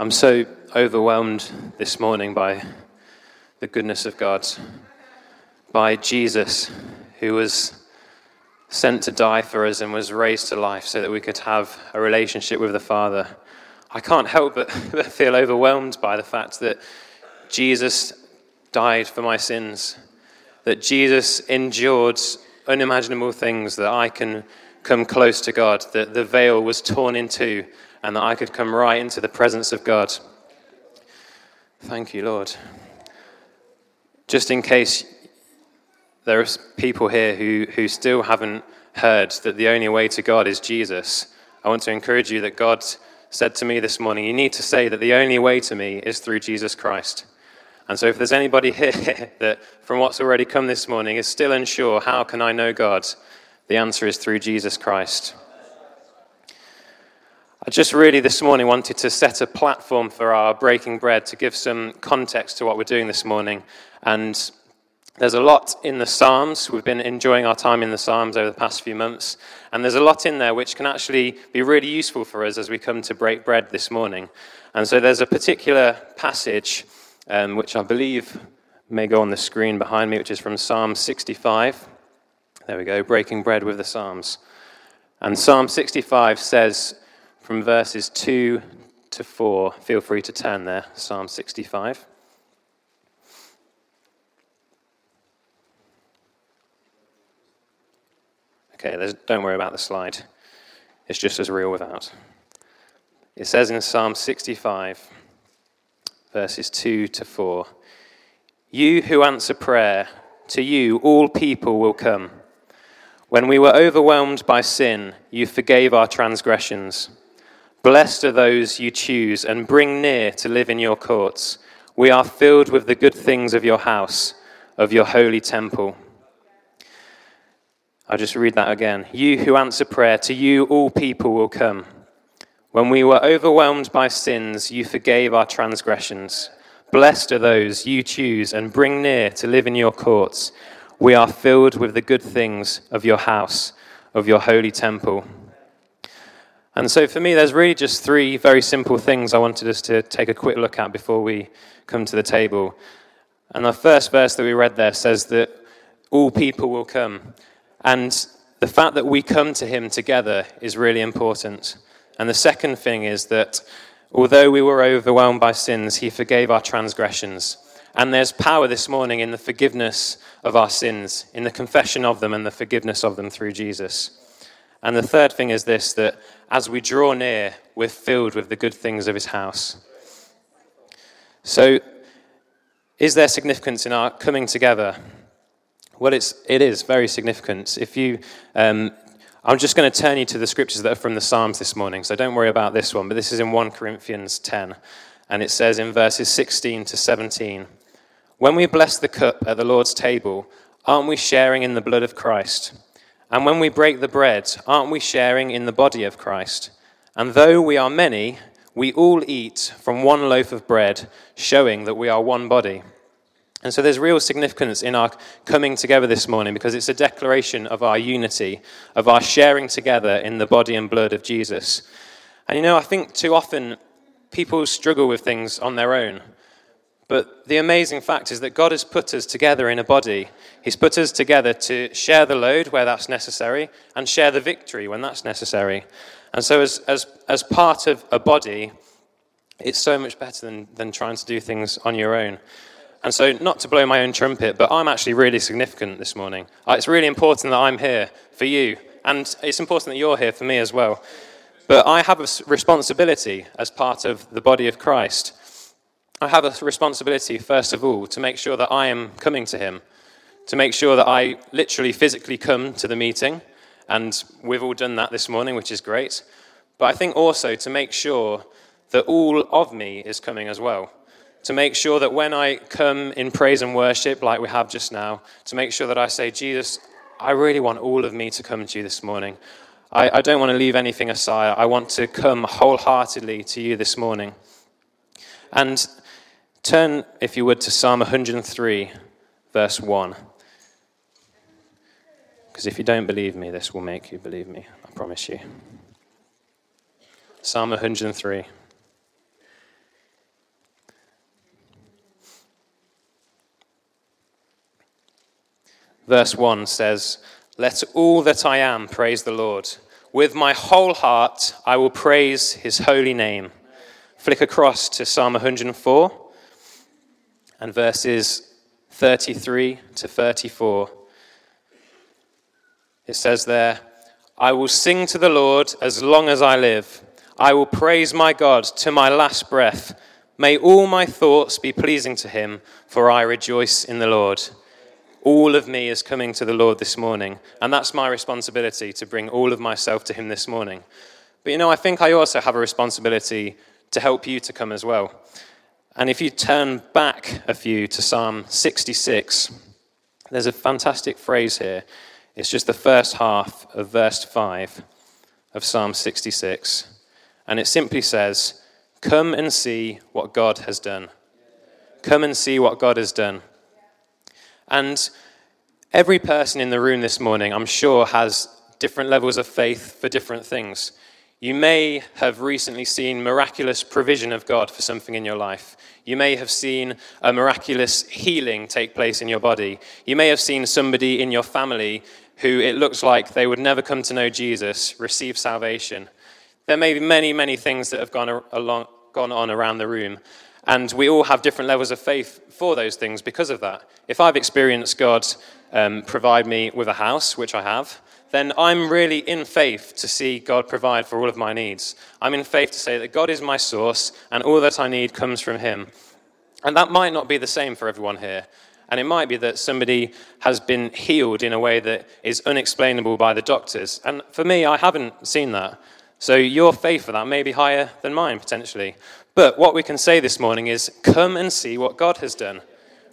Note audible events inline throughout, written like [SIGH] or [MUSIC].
I'm so overwhelmed this morning by the goodness of God, by Jesus, who was sent to die for us and was raised to life so that we could have a relationship with the Father. I can't help but, [LAUGHS] feel overwhelmed by the fact that Jesus died for my sins, that Jesus endured unimaginable things that I can come close to God, that the veil was torn in two and that I could come right into the presence of God. Thank you, Lord. Just in case there are people here who, who still haven't heard that the only way to God is Jesus, I want to encourage you that God said to me this morning, You need to say that the only way to me is through Jesus Christ. And so, if there's anybody [LAUGHS] here that, from what's already come this morning, is still unsure, how can I know God? The answer is through Jesus Christ. I just really this morning wanted to set a platform for our breaking bread to give some context to what we're doing this morning. And there's a lot in the Psalms. We've been enjoying our time in the Psalms over the past few months. And there's a lot in there which can actually be really useful for us as we come to break bread this morning. And so there's a particular passage um, which I believe may go on the screen behind me, which is from Psalm 65. There we go, breaking bread with the Psalms. And Psalm 65 says, from verses 2 to 4. Feel free to turn there, Psalm 65. Okay, don't worry about the slide. It's just as real without. It says in Psalm 65, verses 2 to 4 You who answer prayer, to you all people will come. When we were overwhelmed by sin, you forgave our transgressions. Blessed are those you choose and bring near to live in your courts. We are filled with the good things of your house, of your holy temple. I'll just read that again. You who answer prayer, to you all people will come. When we were overwhelmed by sins, you forgave our transgressions. Blessed are those you choose and bring near to live in your courts. We are filled with the good things of your house, of your holy temple. And so for me, there's really just three very simple things I wanted us to take a quick look at before we come to the table. And the first verse that we read there says that all people will come. And the fact that we come to him together is really important. And the second thing is that although we were overwhelmed by sins, he forgave our transgressions. And there's power this morning in the forgiveness of our sins, in the confession of them and the forgiveness of them through Jesus. And the third thing is this that as we draw near, we're filled with the good things of his house. So, is there significance in our coming together? Well, it's, it is very significant. If you, um, I'm just going to turn you to the scriptures that are from the Psalms this morning, so don't worry about this one, but this is in 1 Corinthians 10, and it says in verses 16 to 17 When we bless the cup at the Lord's table, aren't we sharing in the blood of Christ? And when we break the bread, aren't we sharing in the body of Christ? And though we are many, we all eat from one loaf of bread, showing that we are one body. And so there's real significance in our coming together this morning because it's a declaration of our unity, of our sharing together in the body and blood of Jesus. And you know, I think too often people struggle with things on their own. But the amazing fact is that God has put us together in a body. He's put us together to share the load where that's necessary and share the victory when that's necessary. And so, as, as, as part of a body, it's so much better than, than trying to do things on your own. And so, not to blow my own trumpet, but I'm actually really significant this morning. Uh, it's really important that I'm here for you, and it's important that you're here for me as well. But I have a responsibility as part of the body of Christ. I have a responsibility, first of all, to make sure that I am coming to Him, to make sure that I literally physically come to the meeting. And we've all done that this morning, which is great. but I think also to make sure that all of me is coming as well. To make sure that when I come in praise and worship, like we have just now, to make sure that I say, Jesus, I really want all of me to come to you this morning. I, I don't want to leave anything aside. I want to come wholeheartedly to you this morning. And turn, if you would, to Psalm 103, verse 1. Because if you don't believe me, this will make you believe me, I promise you. Psalm 103. Verse 1 says, Let all that I am praise the Lord. With my whole heart I will praise his holy name. Flick across to Psalm 104 and verses 33 to 34. It says there, I will sing to the Lord as long as I live. I will praise my God to my last breath. May all my thoughts be pleasing to him, for I rejoice in the Lord. All of me is coming to the Lord this morning, and that's my responsibility to bring all of myself to him this morning. But you know, I think I also have a responsibility to help you to come as well. And if you turn back a few to Psalm 66, there's a fantastic phrase here. It's just the first half of verse 5 of Psalm 66. And it simply says, Come and see what God has done. Come and see what God has done. And every person in the room this morning, I'm sure, has different levels of faith for different things. You may have recently seen miraculous provision of God for something in your life. You may have seen a miraculous healing take place in your body. You may have seen somebody in your family who it looks like they would never come to know Jesus receive salvation. There may be many, many things that have gone, along, gone on around the room, and we all have different levels of faith for those things because of that. If I've experienced God um, provide me with a house, which I have, then I'm really in faith to see God provide for all of my needs. I'm in faith to say that God is my source and all that I need comes from Him. And that might not be the same for everyone here. And it might be that somebody has been healed in a way that is unexplainable by the doctors. And for me, I haven't seen that. So your faith for that may be higher than mine, potentially. But what we can say this morning is come and see what God has done.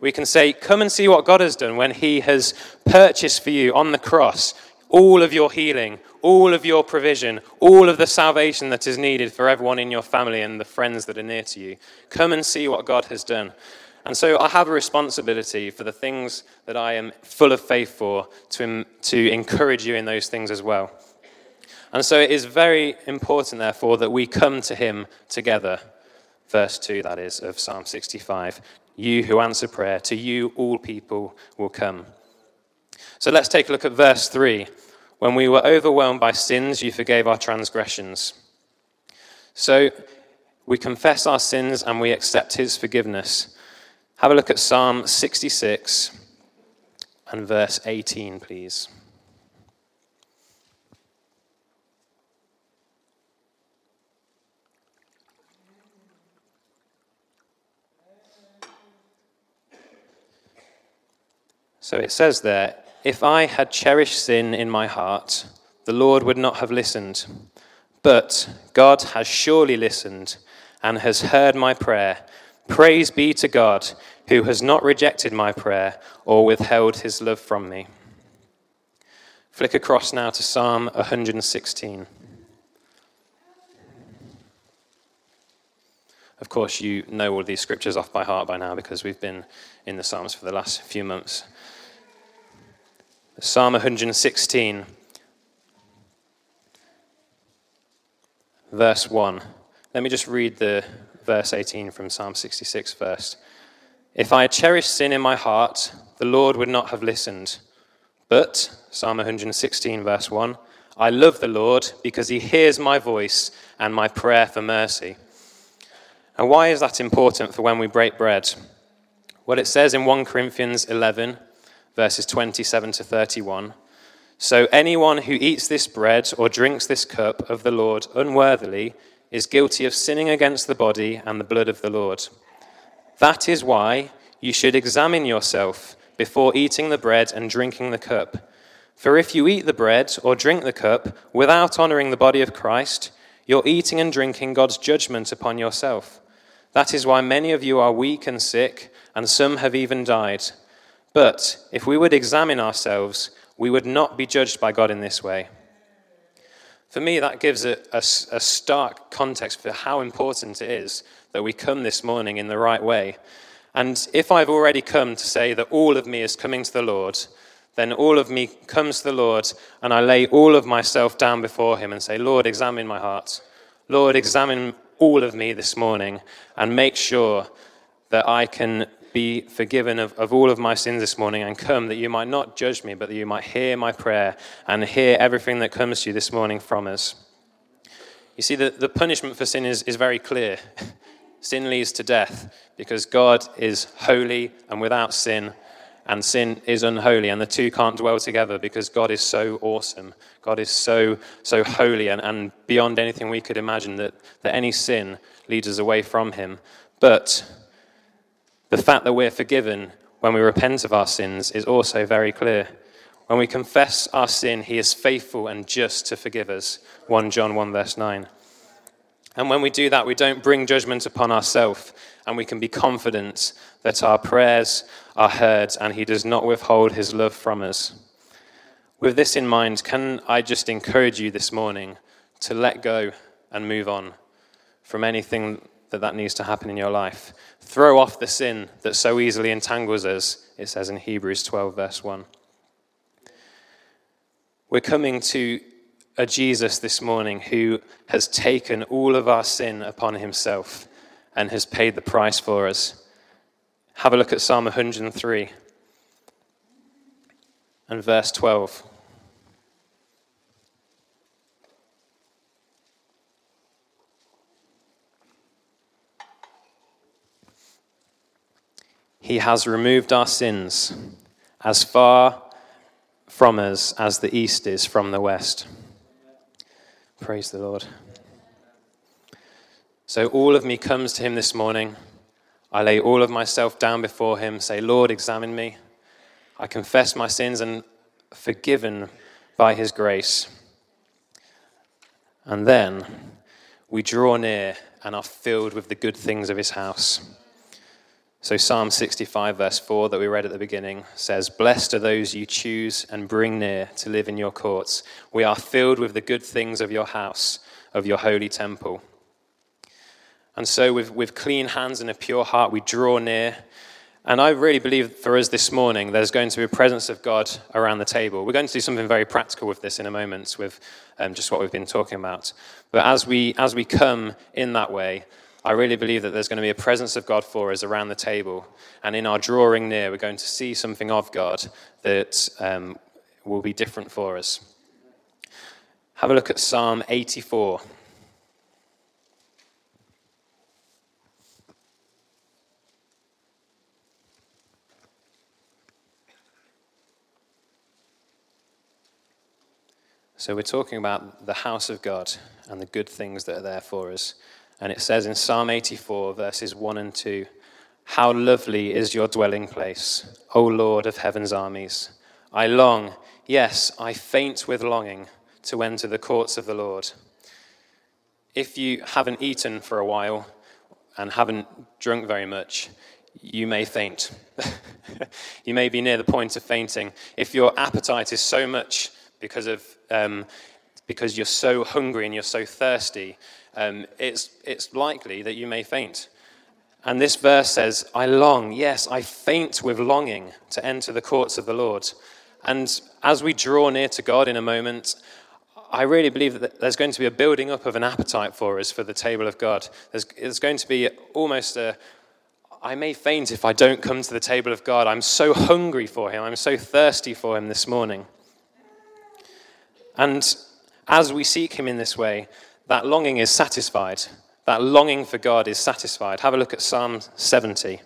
We can say, come and see what God has done when He has purchased for you on the cross all of your healing, all of your provision, all of the salvation that is needed for everyone in your family and the friends that are near to you. Come and see what God has done. And so I have a responsibility for the things that I am full of faith for to, to encourage you in those things as well. And so it is very important, therefore, that we come to him together. Verse 2, that is, of Psalm 65. You who answer prayer, to you all people will come. So let's take a look at verse 3. When we were overwhelmed by sins, you forgave our transgressions. So we confess our sins and we accept his forgiveness. Have a look at Psalm 66 and verse 18, please. So it says there, if I had cherished sin in my heart, the Lord would not have listened. But God has surely listened and has heard my prayer. Praise be to God, who has not rejected my prayer or withheld his love from me. Flick across now to Psalm 116. Of course, you know all these scriptures off by heart by now because we've been in the Psalms for the last few months. Psalm 116, verse 1. Let me just read the verse 18 from Psalm 66 first. If I had cherished sin in my heart, the Lord would not have listened. But, Psalm 116, verse 1, I love the Lord because he hears my voice and my prayer for mercy. And why is that important for when we break bread? Well, it says in 1 Corinthians 11, verses 27 to 31. So anyone who eats this bread or drinks this cup of the Lord unworthily is guilty of sinning against the body and the blood of the Lord. That is why you should examine yourself before eating the bread and drinking the cup. For if you eat the bread or drink the cup without honoring the body of Christ, You're eating and drinking God's judgment upon yourself. That is why many of you are weak and sick, and some have even died. But if we would examine ourselves, we would not be judged by God in this way. For me, that gives a, a, a, stark context for how important it is that we come this morning in the right way. And if I've already come to say that all of me is coming to the Lord, then all of me comes to the Lord, and I lay all of myself down before Him and say, Lord, examine my heart. Lord, examine all of me this morning and make sure that I can be forgiven of, of all of my sins this morning and come that you might not judge me, but that you might hear my prayer and hear everything that comes to you this morning from us. You see, the, the punishment for sin is, is very clear. [LAUGHS] sin leads to death because God is holy and without sin, and sin is unholy, and the two can't dwell together because God is so awesome. God is so, so holy and, and beyond anything we could imagine that, that any sin leads us away from Him. But the fact that we're forgiven when we repent of our sins is also very clear. When we confess our sin, he is faithful and just to forgive us. 1 John 1, verse 9. And when we do that, we don't bring judgment upon ourselves, and we can be confident that our prayers are heard and he does not withhold his love from us. With this in mind, can I just encourage you this morning to let go and move on from anything that that needs to happen in your life. Throw off the sin that so easily entangles us, it says in Hebrews 12, verse 1. We're coming to a Jesus this morning who has taken all of our sin upon himself and has paid the price for us. Have a look at Psalm 103 and verse 12. He has removed our sins as far from us as the east is from the west. Praise the Lord. So, all of me comes to him this morning. I lay all of myself down before him, say, Lord, examine me. I confess my sins and forgiven by his grace. And then we draw near and are filled with the good things of his house. So, Psalm 65, verse 4, that we read at the beginning, says, Blessed are those you choose and bring near to live in your courts. We are filled with the good things of your house, of your holy temple. And so, with, with clean hands and a pure heart, we draw near. And I really believe for us this morning, there's going to be a presence of God around the table. We're going to do something very practical with this in a moment, with um, just what we've been talking about. But as we, as we come in that way, I really believe that there's going to be a presence of God for us around the table. And in our drawing near, we're going to see something of God that um, will be different for us. Have a look at Psalm 84. So, we're talking about the house of God and the good things that are there for us. And it says in Psalm 84, verses 1 and 2 How lovely is your dwelling place, O Lord of heaven's armies! I long, yes, I faint with longing to enter the courts of the Lord. If you haven't eaten for a while and haven't drunk very much, you may faint. [LAUGHS] you may be near the point of fainting. If your appetite is so much because of um, because you're so hungry and you're so thirsty um, it's, it's likely that you may faint. And this verse says, I long, yes, I faint with longing to enter the courts of the Lord. And as we draw near to God in a moment, I really believe that there's going to be a building up of an appetite for us for the table of God. There's, there's going to be almost a, I may faint if I don't come to the table of God. I'm so hungry for Him. I'm so thirsty for Him this morning. And as we seek Him in this way, that longing is satisfied. That longing for God is satisfied. Have a look at Psalm 70.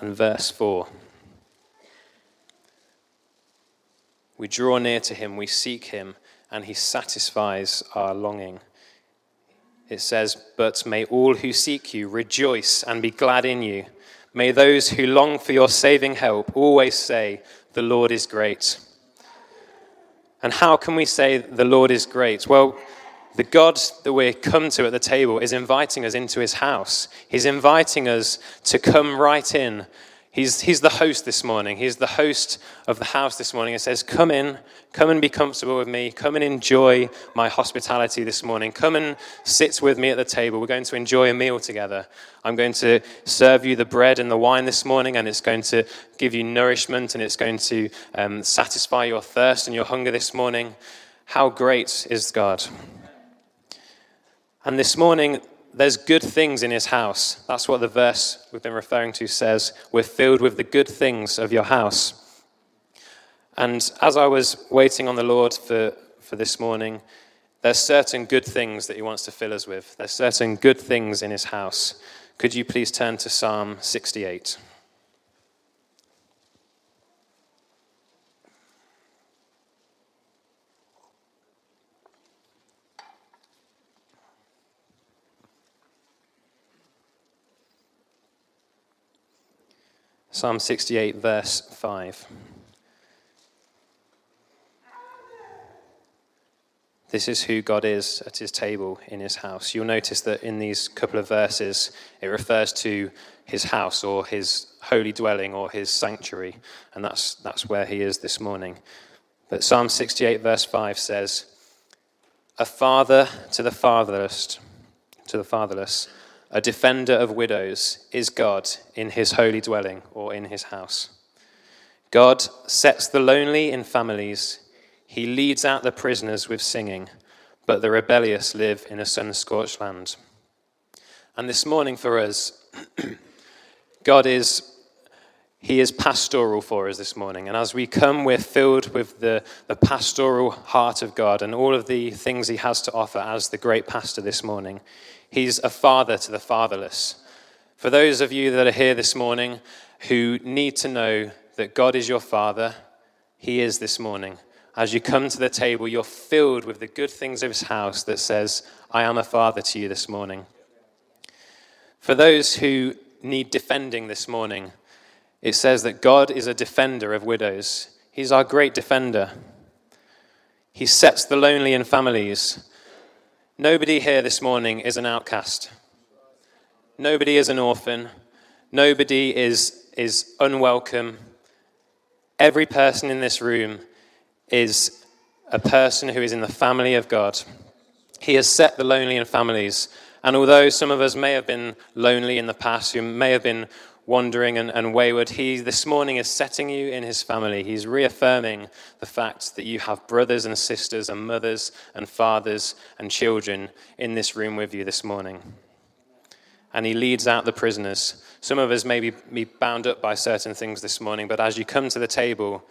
And verse 4. We draw near to him, we seek him, and he satisfies our longing. It says, But may all who seek you rejoice and be glad in you. May those who long for your saving help always say, the Lord is great. And how can we say the Lord is great? Well, the God that we come to at the table is inviting us into his house. He's inviting us to come right in He's, he's the host this morning. He's the host of the house this morning. It says, Come in, come and be comfortable with me. Come and enjoy my hospitality this morning. Come and sit with me at the table. We're going to enjoy a meal together. I'm going to serve you the bread and the wine this morning, and it's going to give you nourishment and it's going to um, satisfy your thirst and your hunger this morning. How great is God! And this morning, there's good things in his house. That's what the verse we've been referring to says. We're filled with the good things of your house. And as I was waiting on the Lord for, for this morning, there's certain good things that he wants to fill us with. There's certain good things in his house. Could you please turn to Psalm 68? Psalm 68, verse 5. This is who God is at his table in his house. You'll notice that in these couple of verses, it refers to his house or his holy dwelling or his sanctuary, and that's, that's where he is this morning. But Psalm 68, verse 5 says, A father to the fatherless, to the fatherless a defender of widows, is God in his holy dwelling or in his house. God sets the lonely in families. He leads out the prisoners with singing, but the rebellious live in a sun scorched land. And this morning for us, [CLEARS THROAT] God is he is pastoral for us this morning. And as we come, we're filled with the, the pastoral heart of God and all of the things He has to offer as the great pastor this morning. He's a father to the fatherless. For those of you that are here this morning who need to know that God is your father, He is this morning. As you come to the table, you're filled with the good things of His house that says, I am a father to you this morning. For those who need defending this morning, it says that God is a defender of widows. He's our great defender. He sets the lonely in families. Nobody here this morning is an outcast. Nobody is an orphan. Nobody is, is unwelcome. Every person in this room is a person who is in the family of God. He has set the lonely in families. And although some of us may have been lonely in the past, who may have been wandering and, and wayward, he this morning is setting you in his family. He's reaffirming the fact that you have brothers and sisters and mothers and fathers and children in this room with you this morning. And he leads out the prisoners. Some of us may be, be bound up by certain things this morning, but as you come to the table,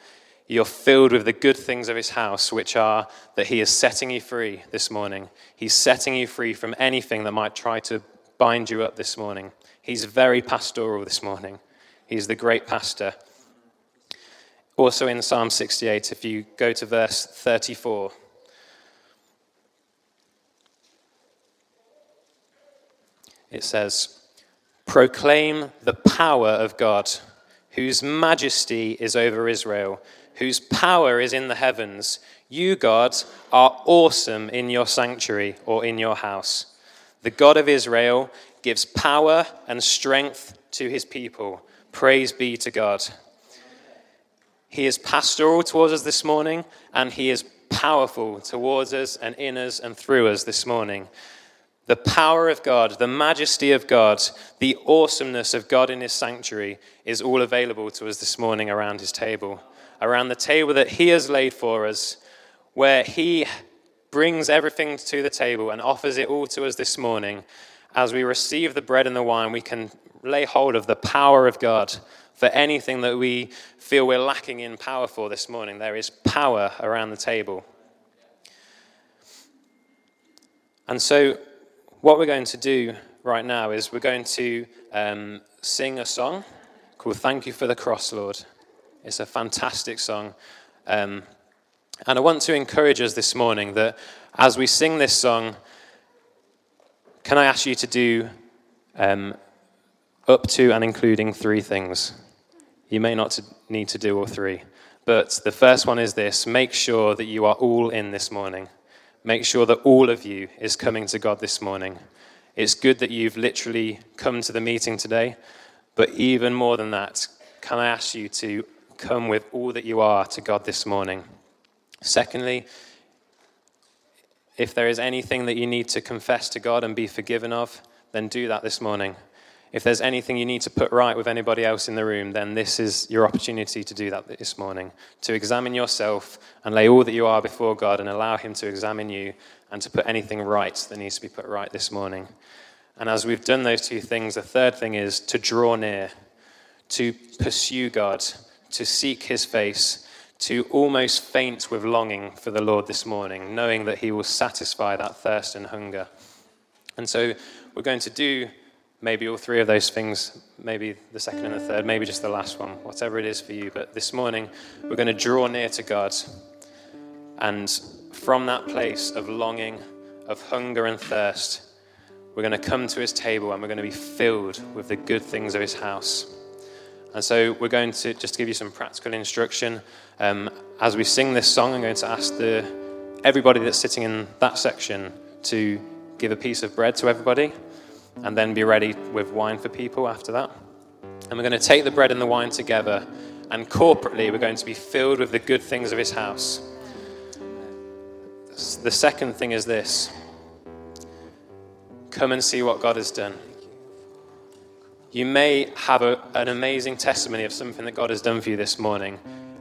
you're filled with the good things of his house, which are that he is setting you free this morning. He's setting you free from anything that might try to bind you up this morning. He's very pastoral this morning. He's the great pastor. Also in Psalm 68, if you go to verse 34, it says, Proclaim the power of God, whose majesty is over Israel, whose power is in the heavens. You, God, are awesome in your sanctuary or in your house. The God of Israel gives power and strength to his people. Praise be to God. He is pastoral towards us this morning, and he is powerful towards us and in us and through us this morning. The power of God, the majesty of God, the awesomeness of God in his sanctuary is all available to us this morning around his table, around the table that he has laid for us, where he brings everything to the table and offers it all to us this morning as we receive the bread and the wine, we can lay hold of the power of God for anything that we feel we're lacking in power for this morning. There is power around the table. And so, what we're going to do right now is we're going to um, sing a song called Thank You for the Cross, Lord. It's a fantastic song. Um, and I want to encourage us this morning that as we sing this song, can I ask you to do um, up to and including three things? You may not need to do all three. But the first one is this make sure that you are all in this morning. Make sure that all of you is coming to God this morning. It's good that you've literally come to the meeting today, but even more than that, can I ask you to come with all that you are to God this morning? Secondly, if there is anything that you need to confess to God and be forgiven of, then do that this morning. If there's anything you need to put right with anybody else in the room, then this is your opportunity to do that this morning. To examine yourself and lay all that you are before God and allow Him to examine you and to put anything right that needs to be put right this morning. And as we've done those two things, the third thing is to draw near, to pursue God, to seek His face, to almost faint with longing for the Lord this morning, knowing that He will satisfy that thirst and hunger. And so we're going to do maybe all three of those things, maybe the second and the third, maybe just the last one, whatever it is for you. But this morning, we're going to draw near to God. And from that place of longing, of hunger and thirst, we're going to come to his table and we're going to be filled with the good things of his house. And so we're going to just give you some practical instruction. Um, as we sing this song, I'm going to ask the, everybody that's sitting in that section to give a piece of bread to everybody and then be ready with wine for people after that. And we're going to take the bread and the wine together, and corporately, we're going to be filled with the good things of his house. The second thing is this come and see what God has done. You may have a, an amazing testimony of something that God has done for you this morning.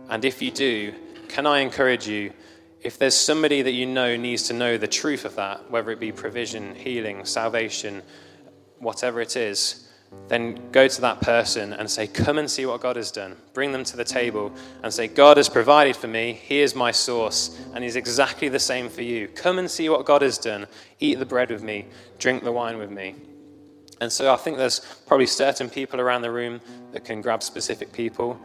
And if you do, can I encourage you if there's somebody that you know needs to know the truth of that, whether it be provision, healing, salvation, whatever it is, then go to that person and say, Come and see what God has done. Bring them to the table and say, God has provided for me. He is my source, and He's exactly the same for you. Come and see what God has done. Eat the bread with me, drink the wine with me. And so I think there's probably certain people around the room that can grab specific people.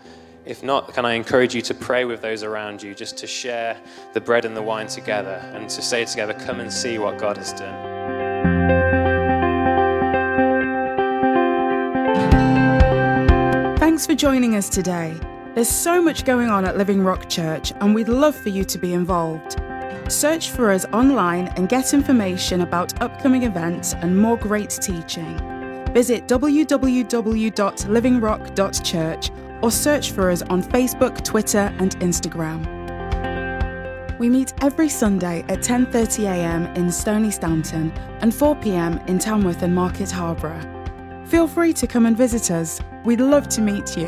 If not, can I encourage you to pray with those around you, just to share the bread and the wine together and to say together, Come and see what God has done. Thanks for joining us today. There's so much going on at Living Rock Church, and we'd love for you to be involved. Search for us online and get information about upcoming events and more great teaching. Visit www.livingrock.church or search for us on Facebook, Twitter, and Instagram. We meet every Sunday at 10:30 a.m. in Stoney Stanton and 4 p.m. in Tamworth and Market Harborough. Feel free to come and visit us. We'd love to meet you.